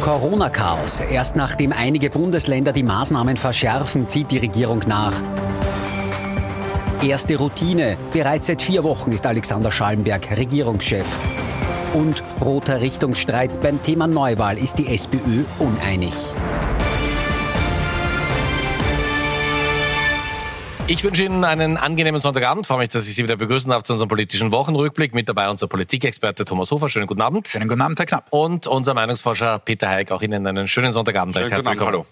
Corona-Chaos. Erst nachdem einige Bundesländer die Maßnahmen verschärfen, zieht die Regierung nach. Erste Routine. Bereits seit vier Wochen ist Alexander Schallenberg Regierungschef. Und roter Richtungsstreit beim Thema Neuwahl ist die SPÖ uneinig. Ich wünsche Ihnen einen angenehmen Sonntagabend. Ich freue mich, dass ich Sie wieder begrüßen darf zu unserem politischen Wochenrückblick. Mit dabei unser Politikexperte Thomas Hofer. Schönen guten Abend. Schönen guten Abend, Herr Knapp. Und unser Meinungsforscher Peter Heik. Auch Ihnen einen schönen Sonntagabend. Schönen Herzlich willkommen. Hallo.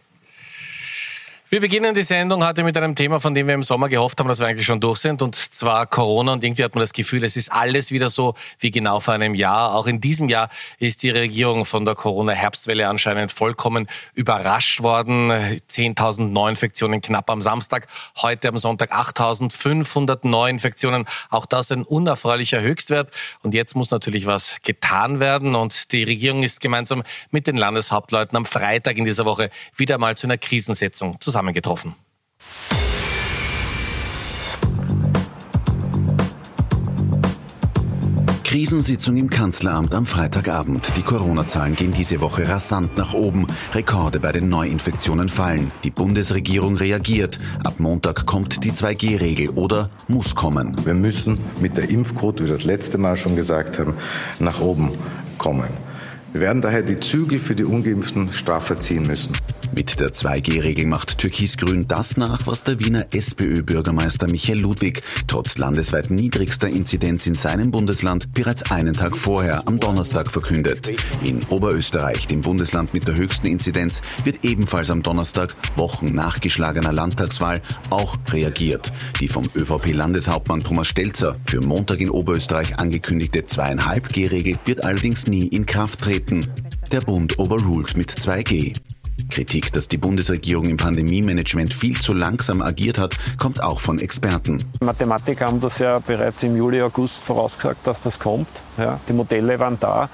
Wir beginnen die Sendung heute mit einem Thema, von dem wir im Sommer gehofft haben, dass wir eigentlich schon durch sind, und zwar Corona. Und irgendwie hat man das Gefühl, es ist alles wieder so wie genau vor einem Jahr. Auch in diesem Jahr ist die Regierung von der Corona-Herbstwelle anscheinend vollkommen überrascht worden. 10.000 Neuinfektionen knapp am Samstag, heute am Sonntag 8.500 Neuinfektionen. Auch das ein unerfreulicher Höchstwert. Und jetzt muss natürlich was getan werden. Und die Regierung ist gemeinsam mit den Landeshauptleuten am Freitag in dieser Woche wieder mal zu einer Krisensetzung zusammengetroffen. Krisensitzung im Kanzleramt am Freitagabend. Die Corona-Zahlen gehen diese Woche rasant nach oben. Rekorde bei den Neuinfektionen fallen. Die Bundesregierung reagiert. Ab Montag kommt die 2G-Regel oder muss kommen. Wir müssen mit der Impfquote, wie wir das letzte Mal schon gesagt haben, nach oben kommen. Wir werden daher die Zügel für die Ungeimpften straffer ziehen müssen. Mit der 2G-Regel macht Türkisgrün das nach, was der Wiener SPÖ-Bürgermeister Michael Ludwig trotz landesweit niedrigster Inzidenz in seinem Bundesland bereits einen Tag vorher am Donnerstag verkündet. In Oberösterreich, dem Bundesland mit der höchsten Inzidenz, wird ebenfalls am Donnerstag, Wochen nach geschlagener Landtagswahl, auch reagiert. Die vom ÖVP-Landeshauptmann Thomas Stelzer für Montag in Oberösterreich angekündigte 2,5G-Regel wird allerdings nie in Kraft treten. Der Bund overruled mit 2G. Kritik, dass die Bundesregierung im Pandemie-Management viel zu langsam agiert hat, kommt auch von Experten. Mathematiker haben das ja bereits im Juli, August vorausgesagt, dass das kommt. Ja, die Modelle waren da.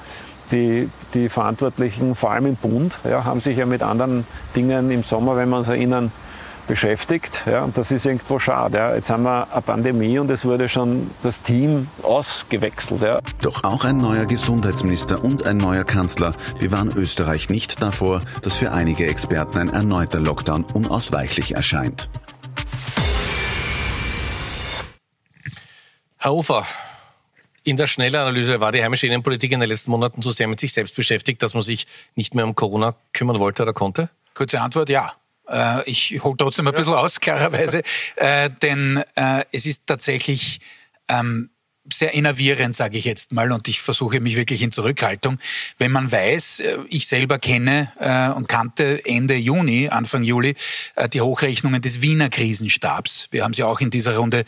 Die, die Verantwortlichen, vor allem im Bund, ja, haben sich ja mit anderen Dingen im Sommer, wenn wir uns erinnern, beschäftigt. Ja, und das ist irgendwo schade. Ja. Jetzt haben wir eine Pandemie und es wurde schon das Team ausgewechselt. Ja. Doch auch ein neuer Gesundheitsminister und ein neuer Kanzler bewahren Österreich nicht davor, dass für einige Experten ein erneuter Lockdown unausweichlich erscheint. Herr Hofer, in der Schnellanalyse war die heimische Innenpolitik in den letzten Monaten so sehr mit sich selbst beschäftigt, dass man sich nicht mehr um Corona kümmern wollte oder konnte? Kurze Antwort, ja. Äh, ich hole trotzdem ein bisschen aus, klarerweise. äh, denn äh, es ist tatsächlich ähm, sehr enervierend, sage ich jetzt mal, und ich versuche mich wirklich in Zurückhaltung. Wenn man weiß, äh, ich selber kenne äh, und kannte Ende Juni, Anfang Juli, äh, die Hochrechnungen des Wiener Krisenstabs. Wir haben sie auch in dieser Runde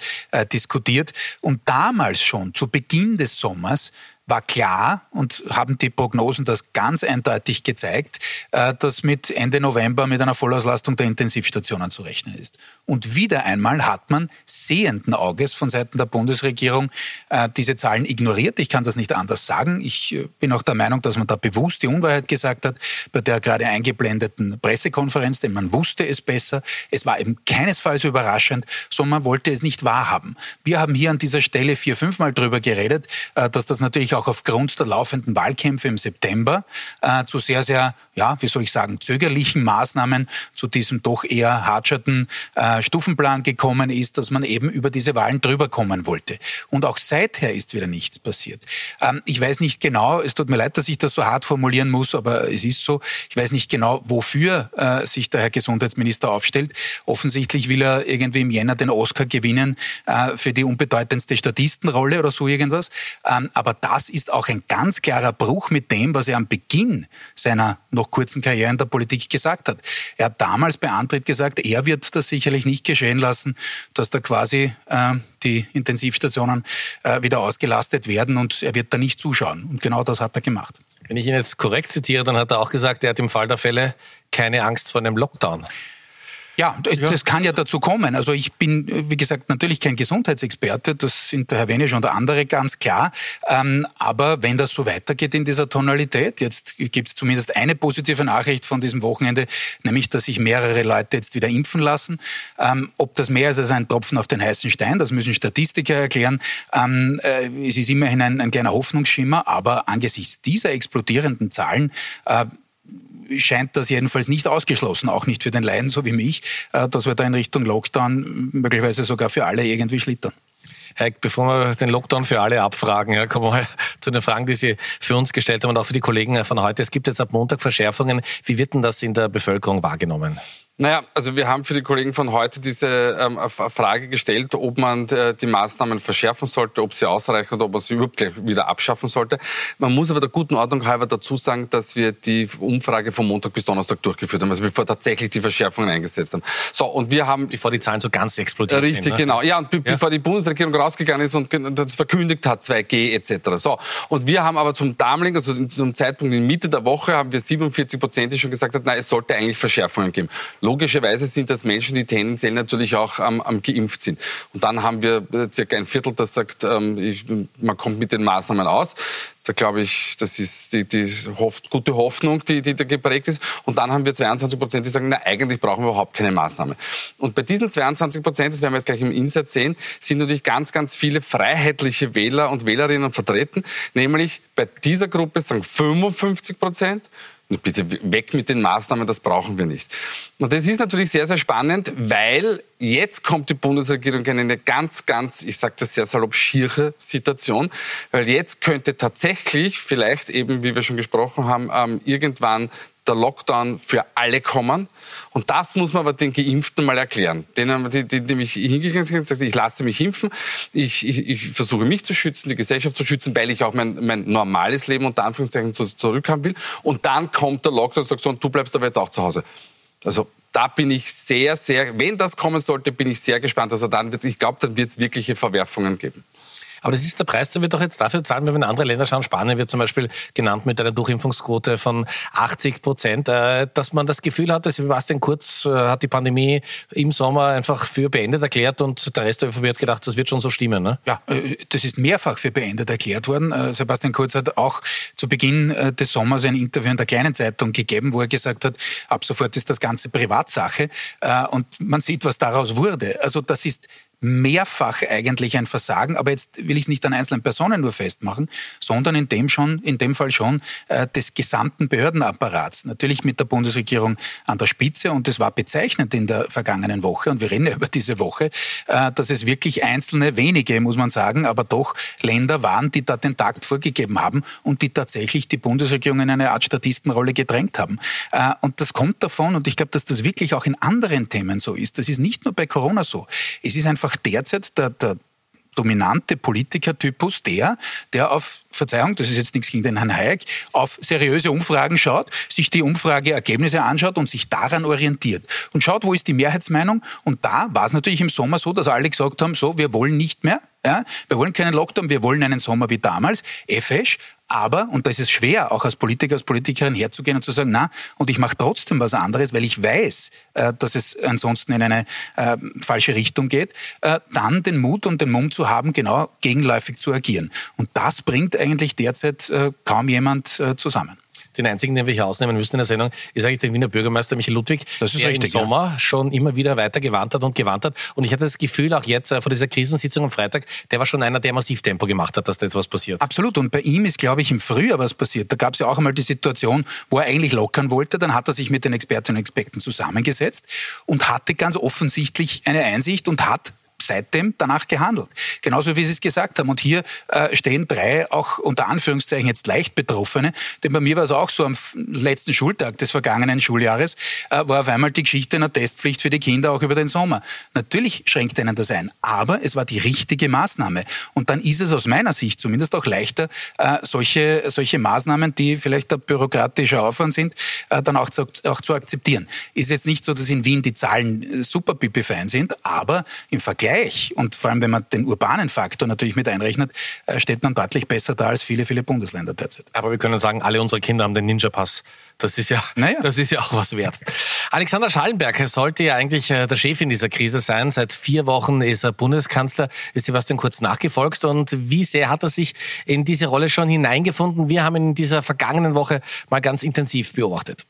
diskutiert. Und damals schon, zu Beginn des Sommers, war klar und haben die Prognosen das ganz eindeutig gezeigt, äh, dass mit Ende November mit einer Vollauslastung der Intensivstationen zu rechnen ist. Und wieder einmal hat man sehenden Auges von Seiten der Bundesregierung äh, diese Zahlen ignoriert. Ich kann das nicht anders sagen. Ich äh, bin auch der Meinung, dass man da bewusst die Unwahrheit gesagt hat bei der gerade eingeblendeten Pressekonferenz, denn man wusste es besser. Es war eben keinesfalls überraschend, sondern man wollte es nicht wahrhaben. Wir haben hier an dieser Stelle vier, fünfmal drüber geredet, dass das natürlich auch aufgrund der laufenden Wahlkämpfe im September äh, zu sehr, sehr, ja, wie soll ich sagen, zögerlichen Maßnahmen zu diesem doch eher hatscherten äh, Stufenplan gekommen ist, dass man eben über diese Wahlen drüber kommen wollte. Und auch seither ist wieder nichts passiert. Ähm, ich weiß nicht genau, es tut mir leid, dass ich das so hart formulieren muss, aber es ist so. Ich weiß nicht genau, wofür äh, sich der Herr Gesundheitsminister aufstellt. Offensichtlich will er irgendwie im Jänner den Oscar gewinnen äh, für die unbedeutendste Statistenrolle oder so irgendwas. Ähm, aber das ist auch ein ganz klarer Bruch mit dem, was er am Beginn seiner noch kurzen Karriere in der Politik gesagt hat. Er hat damals bei Antritt gesagt, er wird das sicherlich nicht geschehen lassen, dass da quasi äh, die Intensivstationen äh, wieder ausgelastet werden und er wird da nicht zuschauen. Und genau das hat er gemacht. Wenn ich ihn jetzt korrekt zitiere, dann hat er auch gesagt, er hat im Fall der Fälle keine Angst vor einem Lockdown. Ja, das kann ja dazu kommen. Also ich bin, wie gesagt, natürlich kein Gesundheitsexperte, das sind der Herr Wenisch und andere ganz klar. Ähm, aber wenn das so weitergeht in dieser Tonalität, jetzt gibt es zumindest eine positive Nachricht von diesem Wochenende, nämlich, dass sich mehrere Leute jetzt wieder impfen lassen. Ähm, ob das mehr ist als ein Tropfen auf den heißen Stein, das müssen Statistiker erklären. Ähm, äh, es ist immerhin ein, ein kleiner Hoffnungsschimmer, aber angesichts dieser explodierenden Zahlen äh, scheint das jedenfalls nicht ausgeschlossen, auch nicht für den Laien, so wie mich, äh, dass wir da in Richtung Lockdown möglicherweise sogar für alle irgendwie schlittern. Herr, bevor wir den Lockdown für alle abfragen, ja, kommen wir zu den Fragen, die Sie für uns gestellt haben und auch für die Kollegen von heute. Es gibt jetzt ab Montag Verschärfungen. Wie wird denn das in der Bevölkerung wahrgenommen? Naja, also wir haben für die Kollegen von heute diese ähm, Frage gestellt, ob man äh, die Maßnahmen verschärfen sollte, ob sie ausreichen oder ob man sie überhaupt gleich wieder abschaffen sollte. Man muss aber der guten Ordnung halber dazu sagen, dass wir die Umfrage von Montag bis Donnerstag durchgeführt haben, also bevor tatsächlich die Verschärfungen eingesetzt haben. So, und wir haben... Bevor die Zahlen so ganz explodiert richtig, sind. Richtig, ne? genau. Ja, und ja. bevor die Bundesregierung rausgegangen ist und das verkündigt hat, 2G etc. So, und wir haben aber zum damaligen, also zum Zeitpunkt in Mitte der Woche, haben wir 47 Prozent, die schon gesagt haben, nein, es sollte eigentlich Verschärfungen geben. Logischerweise sind das Menschen, die tendenziell natürlich auch ähm, geimpft sind. Und dann haben wir circa ein Viertel, das sagt, ähm, ich, man kommt mit den Maßnahmen aus. Da glaube ich, das ist die, die Hoff, gute Hoffnung, die, die da geprägt ist. Und dann haben wir 22 Prozent, die sagen, na, eigentlich brauchen wir überhaupt keine Maßnahme. Und bei diesen 22 Prozent, das werden wir jetzt gleich im Insatz sehen, sind natürlich ganz, ganz viele freiheitliche Wähler und Wählerinnen vertreten. Nämlich bei dieser Gruppe sagen 55 Prozent bitte weg mit den Maßnahmen, das brauchen wir nicht. Und das ist natürlich sehr, sehr spannend, weil jetzt kommt die Bundesregierung in eine ganz, ganz, ich sage das sehr salopp, schiere Situation, weil jetzt könnte tatsächlich vielleicht eben, wie wir schon gesprochen haben, ähm, irgendwann der Lockdown für alle kommen. Und das muss man aber den Geimpften mal erklären. Denen, die, die, die mich hingegangen sind, gesagt, ich lasse mich impfen, ich, ich, ich versuche mich zu schützen, die Gesellschaft zu schützen, weil ich auch mein, mein normales Leben unter Anführungszeichen zurückhaben will. Und dann kommt der Lockdown und sagt so, und du bleibst aber jetzt auch zu Hause. Also da bin ich sehr, sehr, wenn das kommen sollte, bin ich sehr gespannt. Also dann wird, ich glaube, dann wird es wirkliche Verwerfungen geben. Aber das ist der Preis, der wird doch jetzt dafür zahlen, wenn wir in andere Länder schauen. Spanien wird zum Beispiel genannt mit einer Durchimpfungsquote von 80 Prozent, äh, dass man das Gefühl hat, dass Sebastian Kurz äh, hat die Pandemie im Sommer einfach für beendet erklärt und der Rest der ÖVP hat gedacht, das wird schon so stimmen. Ne? Ja, äh, das ist mehrfach für beendet erklärt worden. Sebastian Kurz hat auch zu Beginn des Sommers ein Interview in der kleinen Zeitung gegeben, wo er gesagt hat, ab sofort ist das Ganze Privatsache und man sieht, was daraus wurde. Also das ist mehrfach eigentlich ein Versagen, aber jetzt will ich es nicht an einzelnen Personen nur festmachen, sondern in dem schon, in dem Fall schon äh, des gesamten Behördenapparats. Natürlich mit der Bundesregierung an der Spitze und es war bezeichnend in der vergangenen Woche und wir reden ja über diese Woche, äh, dass es wirklich einzelne wenige, muss man sagen, aber doch Länder waren, die da den Takt vorgegeben haben und die tatsächlich die Bundesregierung in eine Art Statistenrolle gedrängt haben. Äh, und das kommt davon und ich glaube, dass das wirklich auch in anderen Themen so ist. Das ist nicht nur bei Corona so. Es ist einfach einfach derzeit der, der dominante Politikertypus der, der auf, Verzeihung, das ist jetzt nichts gegen den Herrn Hayek, auf seriöse Umfragen schaut, sich die Umfrageergebnisse anschaut und sich daran orientiert. Und schaut, wo ist die Mehrheitsmeinung? Und da war es natürlich im Sommer so, dass alle gesagt haben, so, wir wollen nicht mehr, ja, wir wollen keinen Lockdown, wir wollen einen Sommer wie damals, FEsch, aber, und da ist es schwer, auch als Politiker, als Politikerin herzugehen und zu sagen, na, und ich mache trotzdem was anderes, weil ich weiß, äh, dass es ansonsten in eine äh, falsche Richtung geht, äh, dann den Mut und den Mumm zu haben, genau gegenläufig zu agieren. Und das bringt eigentlich derzeit äh, kaum jemand äh, zusammen den einzigen, den wir hier ausnehmen müssen in der Sendung, ist eigentlich der Wiener Bürgermeister Michael Ludwig, das ist der richtig, im Sommer ja. schon immer wieder weiter gewarnt hat und gewarnt hat. Und ich hatte das Gefühl, auch jetzt äh, vor dieser Krisensitzung am Freitag, der war schon einer, der massiv Tempo gemacht hat, dass da jetzt was passiert. Absolut. Und bei ihm ist, glaube ich, im Frühjahr was passiert. Da gab es ja auch einmal die Situation, wo er eigentlich lockern wollte. Dann hat er sich mit den Expertinnen und Experten zusammengesetzt und hatte ganz offensichtlich eine Einsicht und hat seitdem danach gehandelt. Genauso wie Sie es gesagt haben. Und hier äh, stehen drei auch unter Anführungszeichen jetzt leicht Betroffene. Denn bei mir war es auch so am letzten Schultag des vergangenen Schuljahres, äh, war auf einmal die Geschichte einer Testpflicht für die Kinder auch über den Sommer. Natürlich schränkt einen das ein, aber es war die richtige Maßnahme. Und dann ist es aus meiner Sicht zumindest auch leichter, äh, solche, solche Maßnahmen, die vielleicht ein bürokratischer Aufwand sind, äh, dann auch zu, auch zu akzeptieren. Ist jetzt nicht so, dass in Wien die Zahlen äh, super pipifein sind, aber im Vergleich Vergleich und vor allem, wenn man den urbanen Faktor natürlich mit einrechnet, äh, steht man deutlich besser da als viele, viele Bundesländer derzeit. Aber wir können sagen, alle unsere Kinder haben den Ninja-Pass. Das ist ja, naja. das ist ja auch was wert. Alexander Schallenberg sollte ja eigentlich äh, der Chef in dieser Krise sein. Seit vier Wochen ist er Bundeskanzler, ist Sebastian Kurz nachgefolgt. Und wie sehr hat er sich in diese Rolle schon hineingefunden? Wir haben ihn in dieser vergangenen Woche mal ganz intensiv beobachtet.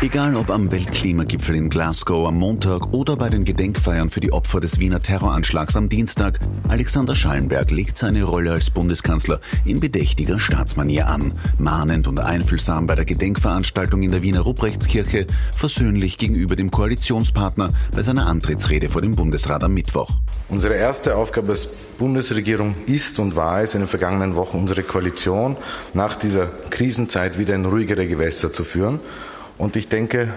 Egal ob am Weltklimagipfel in Glasgow am Montag oder bei den Gedenkfeiern für die Opfer des Wiener Terroranschlags am Dienstag, Alexander Schallenberg legt seine Rolle als Bundeskanzler in bedächtiger Staatsmanier an, mahnend und einfühlsam bei der Gedenkveranstaltung in der Wiener Ruprechtskirche, versöhnlich gegenüber dem Koalitionspartner bei seiner Antrittsrede vor dem Bundesrat am Mittwoch. Unsere erste Aufgabe als Bundesregierung ist und war es in den vergangenen Wochen, unsere Koalition nach dieser Krisenzeit wieder in ruhigere Gewässer zu führen. Und ich denke,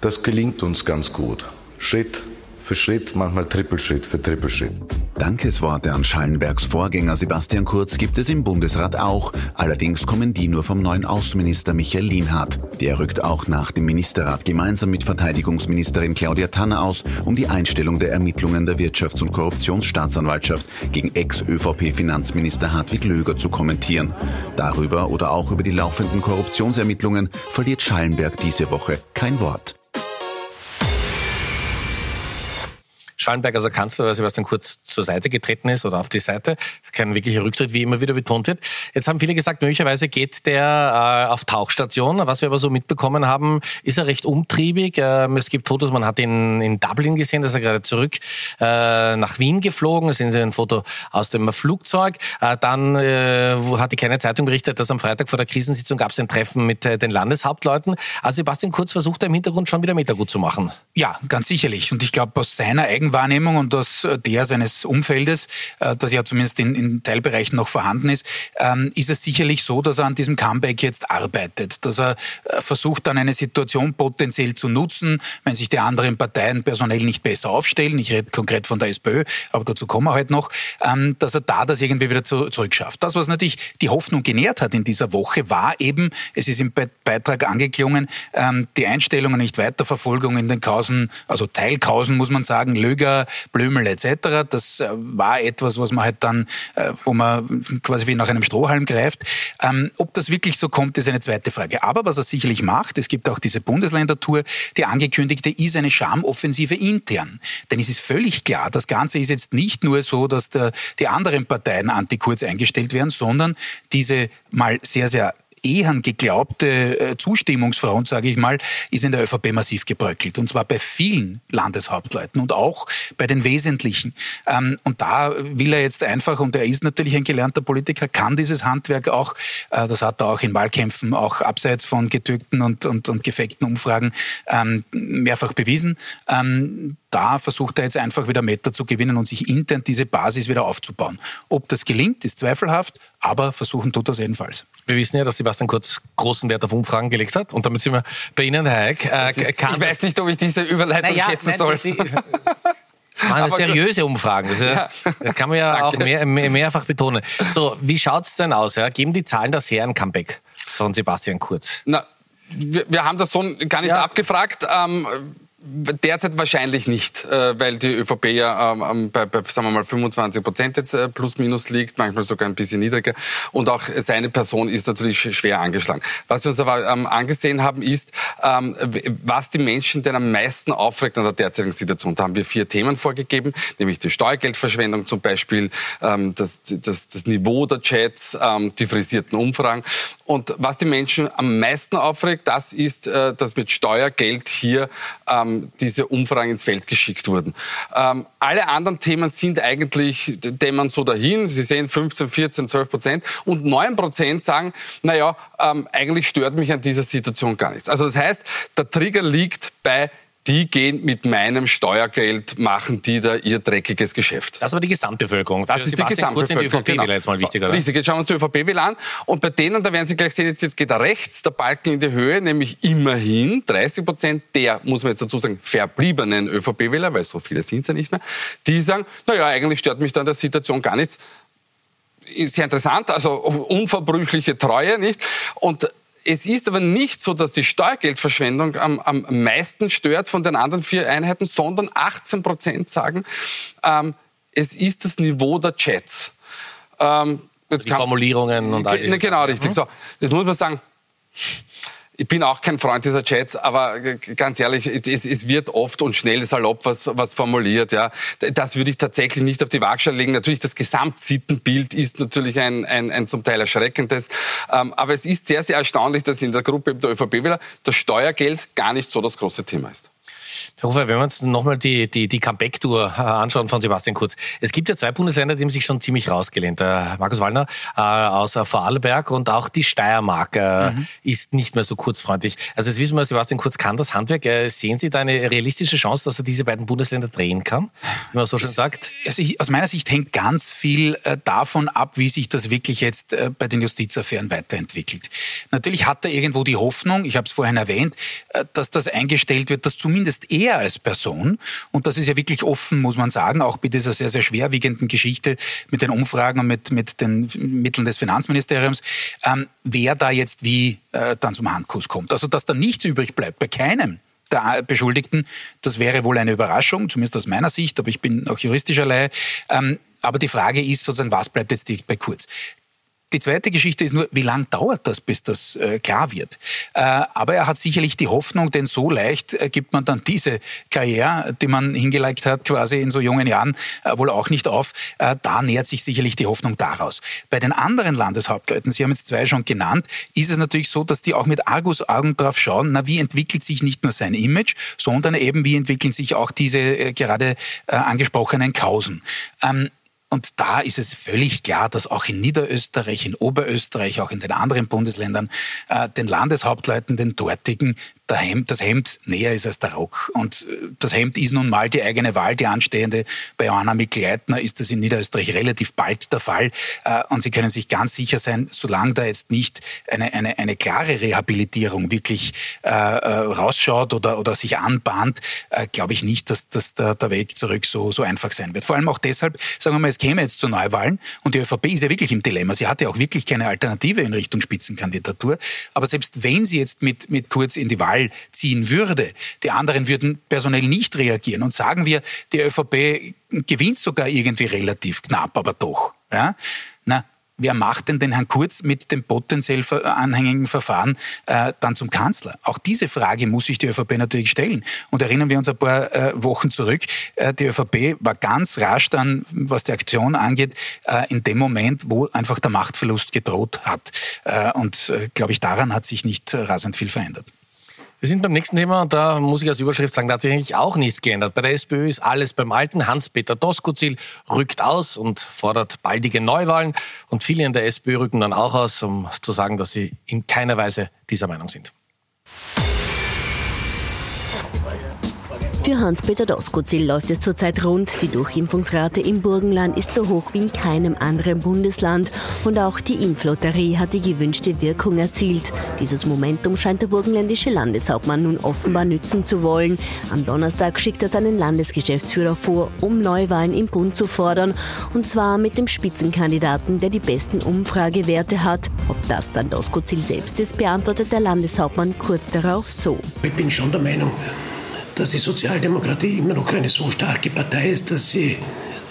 das gelingt uns ganz gut. Schritt für Schritt, manchmal Trippelschritt für Trippelschritt. Dankesworte an Schallenbergs Vorgänger Sebastian Kurz gibt es im Bundesrat auch. Allerdings kommen die nur vom neuen Außenminister Michael Lienhardt. Der rückt auch nach dem Ministerrat gemeinsam mit Verteidigungsministerin Claudia Tanner aus, um die Einstellung der Ermittlungen der Wirtschafts- und Korruptionsstaatsanwaltschaft gegen Ex-ÖVP-Finanzminister Hartwig Löger zu kommentieren. Darüber oder auch über die laufenden Korruptionsermittlungen verliert Schallenberg diese Woche kein Wort. Schallenberg, also Kanzler, Sebastian Kurz zur Seite getreten ist oder auf die Seite. Kein wirklicher Rücktritt, wie immer wieder betont wird. Jetzt haben viele gesagt, möglicherweise geht der äh, auf Tauchstation. Was wir aber so mitbekommen haben, ist er recht umtriebig. Ähm, es gibt Fotos, man hat ihn in Dublin gesehen, dass er gerade zurück äh, nach Wien geflogen. Da sehen Sie ein Foto aus dem Flugzeug. Äh, dann äh, hat die kleine Zeitung berichtet, dass am Freitag vor der Krisensitzung gab es ein Treffen mit äh, den Landeshauptleuten. Also Sebastian Kurz versucht er im Hintergrund schon wieder Meter gut zu machen. Ja, ganz sicherlich. Und ich glaube, aus seiner Eigenwahrnehmung Wahrnehmung und aus der seines Umfeldes, äh, das ja zumindest in, in Teilbereichen noch vorhanden ist, ähm, ist es sicherlich so, dass er an diesem Comeback jetzt arbeitet, dass er äh, versucht, dann eine Situation potenziell zu nutzen, wenn sich die anderen Parteien personell nicht besser aufstellen. Ich rede konkret von der SPÖ, aber dazu kommen wir heute noch, ähm, dass er da das irgendwie wieder zurückschafft. Das, was natürlich die Hoffnung genährt hat in dieser Woche, war eben, es ist im Beitrag angeklungen, ähm, die Einstellungen, nicht Weiterverfolgung in den Kausen, also Teilkausen muss man sagen, Löger Jäger, Blömel etc. Das äh, war etwas, was man halt dann, äh, wo man quasi wie nach einem Strohhalm greift. Ähm, ob das wirklich so kommt, ist eine zweite Frage. Aber was er sicherlich macht, es gibt auch diese Bundesländertour, die angekündigte ist eine Schamoffensive intern. Denn es ist völlig klar, das Ganze ist jetzt nicht nur so, dass der, die anderen Parteien anti-Kurz eingestellt werden, sondern diese mal sehr, sehr ehern geglaubte äh, Zustimmungsfront, sage ich mal, ist in der ÖVP massiv gebröckelt. Und zwar bei vielen Landeshauptleuten und auch bei den Wesentlichen. Ähm, und da will er jetzt einfach, und er ist natürlich ein gelernter Politiker, kann dieses Handwerk auch, äh, das hat er auch in Wahlkämpfen, auch abseits von getückten und, und, und gefekten Umfragen ähm, mehrfach bewiesen. Ähm, da versucht er jetzt einfach wieder Meter zu gewinnen und sich intern diese Basis wieder aufzubauen. Ob das gelingt, ist zweifelhaft, aber versuchen tut das jedenfalls. Wir wissen ja, dass Sebastian Kurz großen Wert auf Umfragen gelegt hat und damit sind wir bei Ihnen, Herr Eick. Äh, ich weiß nicht, ob ich diese Überleitung naja, schätzen nein, soll. Machen seriöse Umfragen. Das, ja, das kann man ja auch mehr, mehr, mehrfach betonen. So, wie schaut's denn aus? Ja? Geben die Zahlen das her ein Comeback von Sebastian Kurz? Na, wir, wir haben das so gar nicht ja. abgefragt. Ähm, Derzeit wahrscheinlich nicht, äh, weil die ÖVP ja ähm, ähm, bei, bei, sagen wir mal, 25 Prozent jetzt äh, plus minus liegt, manchmal sogar ein bisschen niedriger. Und auch seine Person ist natürlich schwer angeschlagen. Was wir uns aber ähm, angesehen haben, ist, was die Menschen denn am meisten aufregt an der derzeitigen Situation. Da haben wir vier Themen vorgegeben, nämlich die Steuergeldverschwendung zum Beispiel, das, das, das Niveau der Chats, die frisierten Umfragen. Und was die Menschen am meisten aufregt, das ist, äh, dass mit Steuergeld hier diese Umfragen ins Feld geschickt wurden. Ähm, alle anderen Themen sind eigentlich, dämmern so dahin. Sie sehen 15, 14, 12 Prozent. Und 9 Prozent sagen, naja, ähm, eigentlich stört mich an dieser Situation gar nichts. Also das heißt, der Trigger liegt bei die gehen mit meinem Steuergeld, machen die da ihr dreckiges Geschäft. Das ist aber die Gesamtbevölkerung. Das Für ist die Gesamtbevölkerung. Die genau. jetzt mal wichtiger. Richtig, jetzt schauen wir uns die ÖVP-Wähler an. Und bei denen, da werden Sie gleich sehen, jetzt, jetzt geht da rechts der Balken in die Höhe, nämlich immerhin 30 Prozent der, muss man jetzt dazu sagen, verbliebenen ÖVP-Wähler, weil so viele sind es ja nicht mehr, die sagen, naja, eigentlich stört mich da an der Situation gar nichts. Ist sehr interessant, also unverbrüchliche Treue, nicht? Und es ist aber nicht so, dass die Steuergeldverschwendung am, am meisten stört von den anderen vier Einheiten, sondern 18 Prozent sagen, ähm, es ist das Niveau der Chats. Ähm, die kann, Formulierungen und all das. Genau, richtig. Mhm. So, jetzt muss man sagen, ich bin auch kein Freund dieser Chats, aber ganz ehrlich, es, es, wird oft und schnell salopp was, was formuliert. Ja, das würde ich tatsächlich nicht auf die Waagschale legen. Natürlich das Gesamtsittenbild ist natürlich ein, ein, ein zum Teil erschreckendes, ähm, aber es ist sehr sehr erstaunlich, dass in der Gruppe der ÖVP-Wähler das Steuergeld gar nicht so das große Thema ist. Herr Hofer, wenn wir uns nochmal die, die, die Comeback-Tour äh, anschauen von Sebastian Kurz. Es gibt ja zwei Bundesländer, die haben sich schon ziemlich rausgelehnt. Der Markus Wallner äh, aus Vorarlberg und auch die Steiermark äh, mhm. ist nicht mehr so kurzfreundlich. Also jetzt wissen wir, Sebastian Kurz kann das Handwerk. Äh, sehen Sie da eine realistische Chance, dass er diese beiden Bundesländer drehen kann, wie man so schön sagt? Also ich, aus meiner Sicht hängt ganz viel äh, davon ab, wie sich das wirklich jetzt äh, bei den Justizaffären weiterentwickelt. Natürlich hat er irgendwo die Hoffnung, ich habe es vorhin erwähnt, dass das eingestellt wird, dass zumindest er als Person, und das ist ja wirklich offen, muss man sagen, auch bei dieser sehr, sehr schwerwiegenden Geschichte mit den Umfragen und mit, mit den Mitteln des Finanzministeriums, ähm, wer da jetzt wie äh, dann zum Handkuss kommt. Also dass da nichts übrig bleibt bei keinem der Beschuldigten, das wäre wohl eine Überraschung, zumindest aus meiner Sicht, aber ich bin auch juristischerlei. Ähm, aber die Frage ist sozusagen, was bleibt jetzt dicht bei Kurz? Die zweite Geschichte ist nur, wie lange dauert das, bis das äh, klar wird? Äh, aber er hat sicherlich die Hoffnung, denn so leicht äh, gibt man dann diese Karriere, die man hingelegt hat, quasi in so jungen Jahren, äh, wohl auch nicht auf. Äh, da nähert sich sicherlich die Hoffnung daraus. Bei den anderen Landeshauptleuten, Sie haben jetzt zwei schon genannt, ist es natürlich so, dass die auch mit Argus-Augen drauf schauen, na, wie entwickelt sich nicht nur sein Image, sondern eben, wie entwickeln sich auch diese äh, gerade angesprochenen Kausen. Ähm, und da ist es völlig klar, dass auch in Niederösterreich, in Oberösterreich, auch in den anderen Bundesländern äh, den Landeshauptleuten, den dortigen, Hemd, das Hemd näher ist als der Rock. Und äh, das Hemd ist nun mal die eigene Wahl, die anstehende. Bei Johanna Mikl-Leitner ist das in Niederösterreich relativ bald der Fall. Äh, und Sie können sich ganz sicher sein, solange da jetzt nicht eine, eine, eine klare Rehabilitierung wirklich äh, äh rausschaut oder, oder sich anbahnt, äh, glaube ich nicht, dass, dass der, der Weg zurück so, so einfach sein wird. Vor allem auch deshalb, sagen wir mal, es käme jetzt zu Neuwahlen und die ÖVP ist ja wirklich im Dilemma. Sie hatte auch wirklich keine Alternative in Richtung Spitzenkandidatur. Aber selbst wenn sie jetzt mit, mit Kurz in die Wahl Fall ziehen würde. Die anderen würden personell nicht reagieren. Und sagen wir, die ÖVP gewinnt sogar irgendwie relativ knapp, aber doch. Ja? Na, wer macht denn den Herrn Kurz mit dem potenziell anhängigen Verfahren äh, dann zum Kanzler? Auch diese Frage muss sich die ÖVP natürlich stellen. Und erinnern wir uns ein paar äh, Wochen zurück, äh, die ÖVP war ganz rasch dann, was die Aktion angeht, äh, in dem Moment, wo einfach der Machtverlust gedroht hat. Äh, und äh, glaube ich, daran hat sich nicht rasend viel verändert. Wir sind beim nächsten Thema und da muss ich als Überschrift sagen, da hat sich eigentlich auch nichts geändert. Bei der SPÖ ist alles beim Alten. Hans-Peter Doskozil rückt aus und fordert baldige Neuwahlen. Und viele in der SPÖ rücken dann auch aus, um zu sagen, dass sie in keiner Weise dieser Meinung sind. Für Hans-Peter Doskozil läuft es zurzeit rund. Die Durchimpfungsrate im Burgenland ist so hoch wie in keinem anderen Bundesland. Und auch die Impflotterie hat die gewünschte Wirkung erzielt. Dieses Momentum scheint der burgenländische Landeshauptmann nun offenbar nützen zu wollen. Am Donnerstag schickt er seinen Landesgeschäftsführer vor, um Neuwahlen im Bund zu fordern. Und zwar mit dem Spitzenkandidaten, der die besten Umfragewerte hat. Ob das dann Doskozil selbst ist, beantwortet der Landeshauptmann kurz darauf so. Ich bin schon der Meinung, dass die Sozialdemokratie immer noch eine so starke Partei ist, dass sie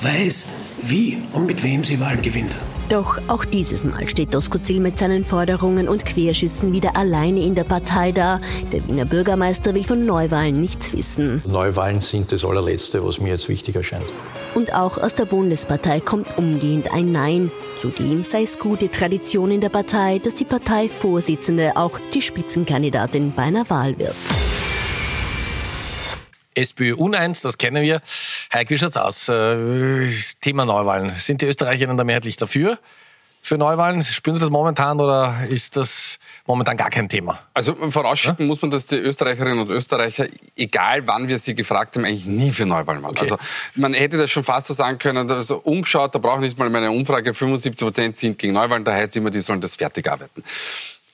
weiß, wie und mit wem sie Wahlen gewinnt. Doch auch dieses Mal steht Doskozil mit seinen Forderungen und Querschüssen wieder alleine in der Partei da. Der Wiener Bürgermeister will von Neuwahlen nichts wissen. Neuwahlen sind das allerletzte, was mir jetzt wichtig erscheint. Und auch aus der Bundespartei kommt umgehend ein Nein. Zudem sei es gute Tradition in der Partei, dass die Parteivorsitzende auch die Spitzenkandidatin bei einer Wahl wird. SPÖ uneins, das kennen wir. Heik, wie schaut's aus? Äh, Thema Neuwahlen. Sind die Österreicherinnen da mehrheitlich dafür? Für Neuwahlen? Spüren Sie das momentan oder ist das momentan gar kein Thema? Also vorausschicken ja? muss man, dass die Österreicherinnen und Österreicher, egal wann wir sie gefragt haben, eigentlich nie für Neuwahlen waren. Okay. Also man hätte das schon fast so sagen können, also umgeschaut, da brauche ich nicht mal meine Umfrage, 75 Prozent sind gegen Neuwahlen, da heißt es immer, die sollen das fertig arbeiten.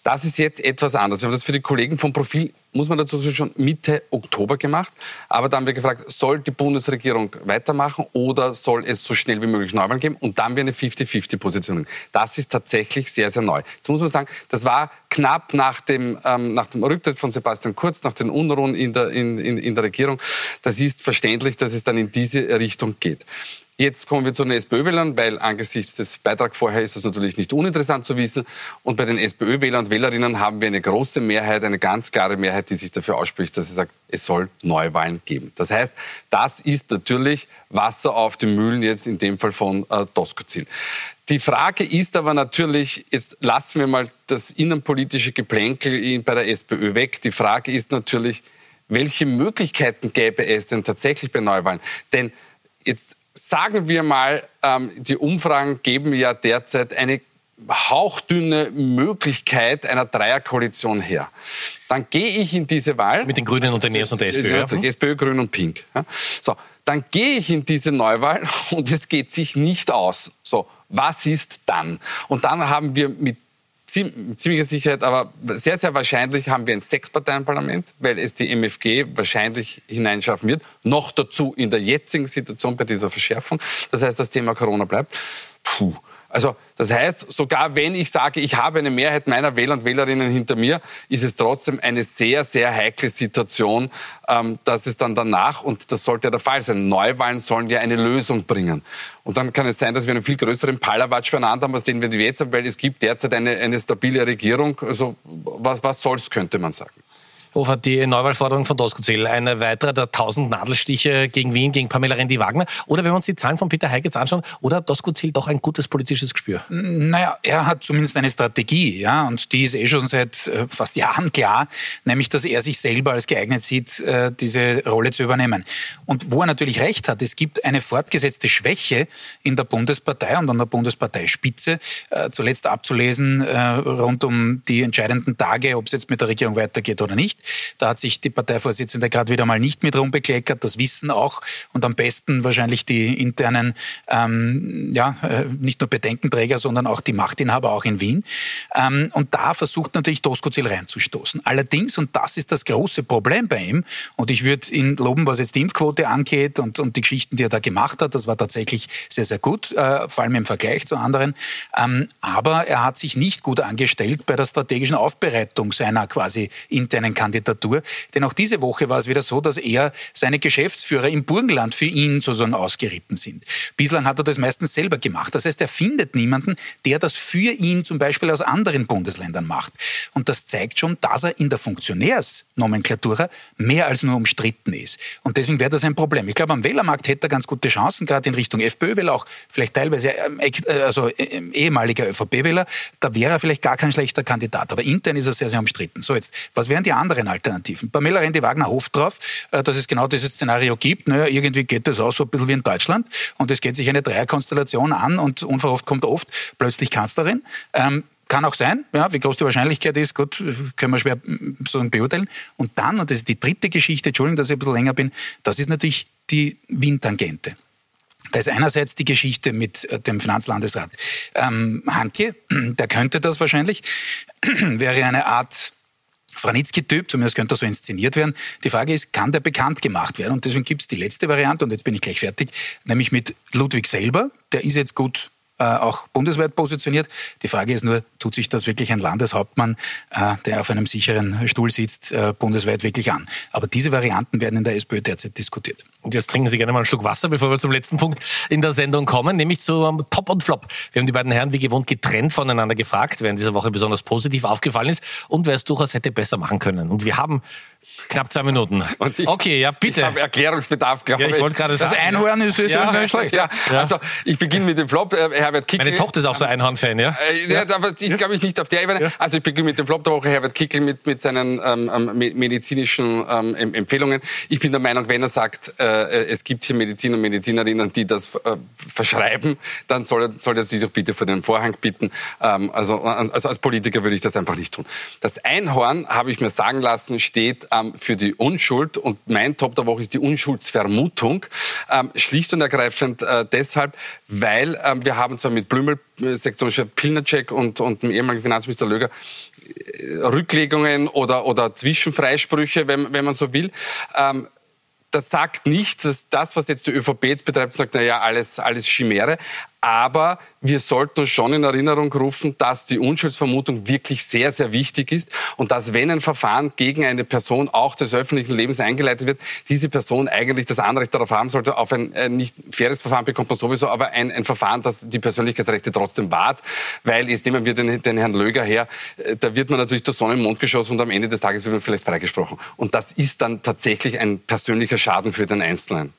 Das ist jetzt etwas anders. Wir haben das für die Kollegen vom Profil muss man dazu sagen, schon Mitte Oktober gemacht. Aber dann haben wir gefragt, soll die Bundesregierung weitermachen oder soll es so schnell wie möglich Neuwahlen geben? Und dann wir eine 50-50-Position. Das ist tatsächlich sehr, sehr neu. Jetzt muss man sagen, das war knapp nach dem, ähm, nach dem Rücktritt von Sebastian Kurz, nach den Unruhen in der, in, in, in der Regierung. Das ist verständlich, dass es dann in diese Richtung geht. Jetzt kommen wir zu den SPÖ-Wählern, weil angesichts des Beitrags vorher ist das natürlich nicht uninteressant zu wissen. Und bei den SPÖ-Wählern und Wählerinnen haben wir eine große Mehrheit, eine ganz klare Mehrheit, die sich dafür ausspricht, dass sie sagt, es soll Neuwahlen geben. Das heißt, das ist natürlich Wasser auf den Mühlen jetzt in dem Fall von äh, Doskozil. Die Frage ist aber natürlich, jetzt lassen wir mal das innenpolitische Geplänkel bei der SPÖ weg. Die Frage ist natürlich, welche Möglichkeiten gäbe es denn tatsächlich bei Neuwahlen? Denn jetzt sagen wir mal, ähm, die Umfragen geben ja derzeit eine hauchdünne Möglichkeit einer Dreierkoalition her. Dann gehe ich in diese Wahl. Mit den Grünen und den NEOS und der SPÖ. Ja. SPÖ, Grün und Pink. Ja. So, dann gehe ich in diese Neuwahl und es geht sich nicht aus. So, was ist dann? Und dann haben wir mit ziemlicher Sicherheit, aber sehr, sehr wahrscheinlich haben wir ein Sechsparteienparlament, weil es die MFG wahrscheinlich hineinschaffen wird. Noch dazu in der jetzigen Situation bei dieser Verschärfung. Das heißt, das Thema Corona bleibt. Puh. Also das heißt, sogar wenn ich sage, ich habe eine Mehrheit meiner Wähler und Wählerinnen hinter mir, ist es trotzdem eine sehr, sehr heikle Situation, ähm, dass es dann danach, und das sollte ja der Fall sein, Neuwahlen sollen ja eine Lösung bringen. Und dann kann es sein, dass wir einen viel größeren Palawatsch beieinander haben, als den wir jetzt haben, weil es gibt derzeit eine, eine stabile Regierung. Also was, was soll's, könnte man sagen. Hofer, die Neuwahlforderung von Doskozil, eine weitere der 1000 Nadelstiche gegen Wien, gegen Pamela Rendi-Wagner. Oder wenn wir uns die Zahlen von Peter Heik jetzt anschauen, oder hat Doskozil doch ein gutes politisches Gespür? Naja, er hat zumindest eine Strategie, ja, und die ist eh schon seit äh, fast Jahren klar, nämlich, dass er sich selber als geeignet sieht, äh, diese Rolle zu übernehmen. Und wo er natürlich recht hat, es gibt eine fortgesetzte Schwäche in der Bundespartei und an der Bundesparteispitze, äh, zuletzt abzulesen rund um die entscheidenden Tage, ob es jetzt mit der Regierung weitergeht oder nicht. Da hat sich die Parteivorsitzende gerade wieder mal nicht mit rumbekleckert. Das wissen auch und am besten wahrscheinlich die internen, ähm, ja, äh, nicht nur Bedenkenträger, sondern auch die Machtinhaber auch in Wien. Ähm, und da versucht natürlich Doskozil reinzustoßen. Allerdings, und das ist das große Problem bei ihm, und ich würde ihn loben, was jetzt die Impfquote angeht und, und die Geschichten, die er da gemacht hat, das war tatsächlich sehr, sehr gut, äh, vor allem im Vergleich zu anderen. Ähm, aber er hat sich nicht gut angestellt bei der strategischen Aufbereitung seiner quasi internen Kandidatur. Kandidatur. Denn auch diese Woche war es wieder so, dass er seine Geschäftsführer im Burgenland für ihn sozusagen ausgeritten sind. Bislang hat er das meistens selber gemacht. Das heißt, er findet niemanden, der das für ihn zum Beispiel aus anderen Bundesländern macht. Und das zeigt schon, dass er in der Funktionärsnomenklatura mehr als nur umstritten ist. Und deswegen wäre das ein Problem. Ich glaube, am Wählermarkt hätte er ganz gute Chancen, gerade in Richtung FPÖ-Wähler, auch vielleicht teilweise ähm, äh, also äh, ehemaliger ÖVP-Wähler. Da wäre er vielleicht gar kein schlechter Kandidat. Aber intern ist er sehr, sehr umstritten. So, jetzt, was wären die anderen Alternativen. Pamela Rendi-Wagner hofft darauf, äh, dass es genau dieses Szenario gibt. Naja, irgendwie geht das auch so ein bisschen wie in Deutschland und es geht sich eine Dreierkonstellation an und unverhofft kommt oft plötzlich Kanzlerin. Ähm, kann auch sein, ja, wie groß die Wahrscheinlichkeit ist, gut, können wir schwer so beurteilen. Und dann, und das ist die dritte Geschichte, Entschuldigung, dass ich ein bisschen länger bin, das ist natürlich die Wien-Tangente. Da ist einerseits die Geschichte mit äh, dem Finanzlandesrat ähm, Hanke, der könnte das wahrscheinlich, wäre eine Art Franitzky-Typ, zumindest könnte er so inszeniert werden. Die Frage ist, kann der bekannt gemacht werden? Und deswegen gibt es die letzte Variante, und jetzt bin ich gleich fertig, nämlich mit Ludwig selber. Der ist jetzt gut auch bundesweit positioniert. Die Frage ist nur, tut sich das wirklich ein Landeshauptmann, äh, der auf einem sicheren Stuhl sitzt, äh, bundesweit wirklich an? Aber diese Varianten werden in der SPÖ derzeit diskutiert. Und jetzt trinken Sie gerne mal einen Schluck Wasser, bevor wir zum letzten Punkt in der Sendung kommen, nämlich zum Top und Flop. Wir haben die beiden Herren wie gewohnt getrennt voneinander gefragt, wer in dieser Woche besonders positiv aufgefallen ist und wer es durchaus hätte besser machen können. Und wir haben Knapp zwei Minuten. Ich, okay, ja, bitte. Ich habe Erklärungsbedarf, glaube ja, ich. wollte gerade sagen. Das Einhorn ist, ist ja, schlecht. Ja. ja. Also, ich beginne mit dem Flop. Äh, Herbert Kickel. Meine Tochter ist auch so Einhorn-Fan, ja? Äh, ja. aber ich glaube ich nicht auf der Ebene. Also, ich beginne mit dem Flop der Woche. Herbert Kickel mit, mit seinen ähm, ähm medizinischen ähm, Empfehlungen. Ich bin der Meinung, wenn er sagt, äh, es gibt hier Mediziner und Medizinerinnen, die das äh, verschreiben, dann soll er, soll er sich doch bitte vor den Vorhang bitten. Ähm, also, also, als Politiker würde ich das einfach nicht tun. Das Einhorn, habe ich mir sagen lassen, steht ähm, für die Unschuld und mein Top der Woche ist die Unschuldsvermutung. Ähm, schlicht und ergreifend äh, deshalb, weil ähm, wir haben zwar mit Blümel, äh, Sektionschef Pilnacek und, und dem ehemaligen Finanzminister Löger äh, Rücklegungen oder, oder Zwischenfreisprüche, wenn, wenn man so will. Ähm, das sagt nicht, dass das, was jetzt die ÖVP jetzt betreibt, sagt, na ja, alles, alles Chimäre. Aber wir sollten uns schon in Erinnerung rufen, dass die Unschuldsvermutung wirklich sehr, sehr wichtig ist und dass, wenn ein Verfahren gegen eine Person auch des öffentlichen Lebens eingeleitet wird, diese Person eigentlich das Anrecht darauf haben sollte, auf ein äh, nicht faires Verfahren bekommt man sowieso, aber ein, ein Verfahren, das die Persönlichkeitsrechte trotzdem wahrt, weil jetzt nehmen wir den, den Herrn Löger her, äh, da wird man natürlich der Sonne im Mond geschossen und am Ende des Tages wird man vielleicht freigesprochen. Und das ist dann tatsächlich ein persönlicher Schaden für den Einzelnen.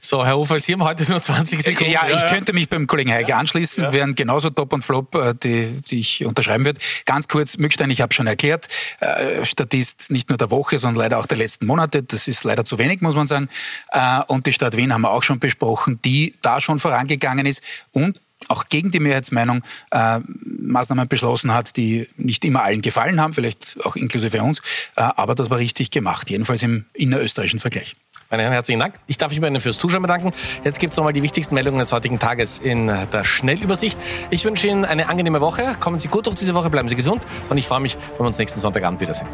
So, Herr Hofer, Sie haben heute nur 20 Sekunden. Ja, ich könnte mich beim Kollegen Heike anschließen, ja. wären genauso Top und Flop, äh, die, die ich unterschreiben würde. Ganz kurz, Mückstein, ich habe schon erklärt, äh, Statist nicht nur der Woche, sondern leider auch der letzten Monate. Das ist leider zu wenig, muss man sagen. Äh, und die Stadt Wien haben wir auch schon besprochen, die da schon vorangegangen ist und auch gegen die Mehrheitsmeinung äh, Maßnahmen beschlossen hat, die nicht immer allen gefallen haben, vielleicht auch inklusive uns, äh, aber das war richtig gemacht, jedenfalls im innerösterreichischen Vergleich. Meine Herren, herzlichen Dank. Ich darf mich bei Ihnen fürs Zuschauen bedanken. Jetzt gibt es nochmal die wichtigsten Meldungen des heutigen Tages in der Schnellübersicht. Ich wünsche Ihnen eine angenehme Woche. Kommen Sie gut durch diese Woche, bleiben Sie gesund und ich freue mich, wenn wir uns nächsten Sonntagabend wiedersehen.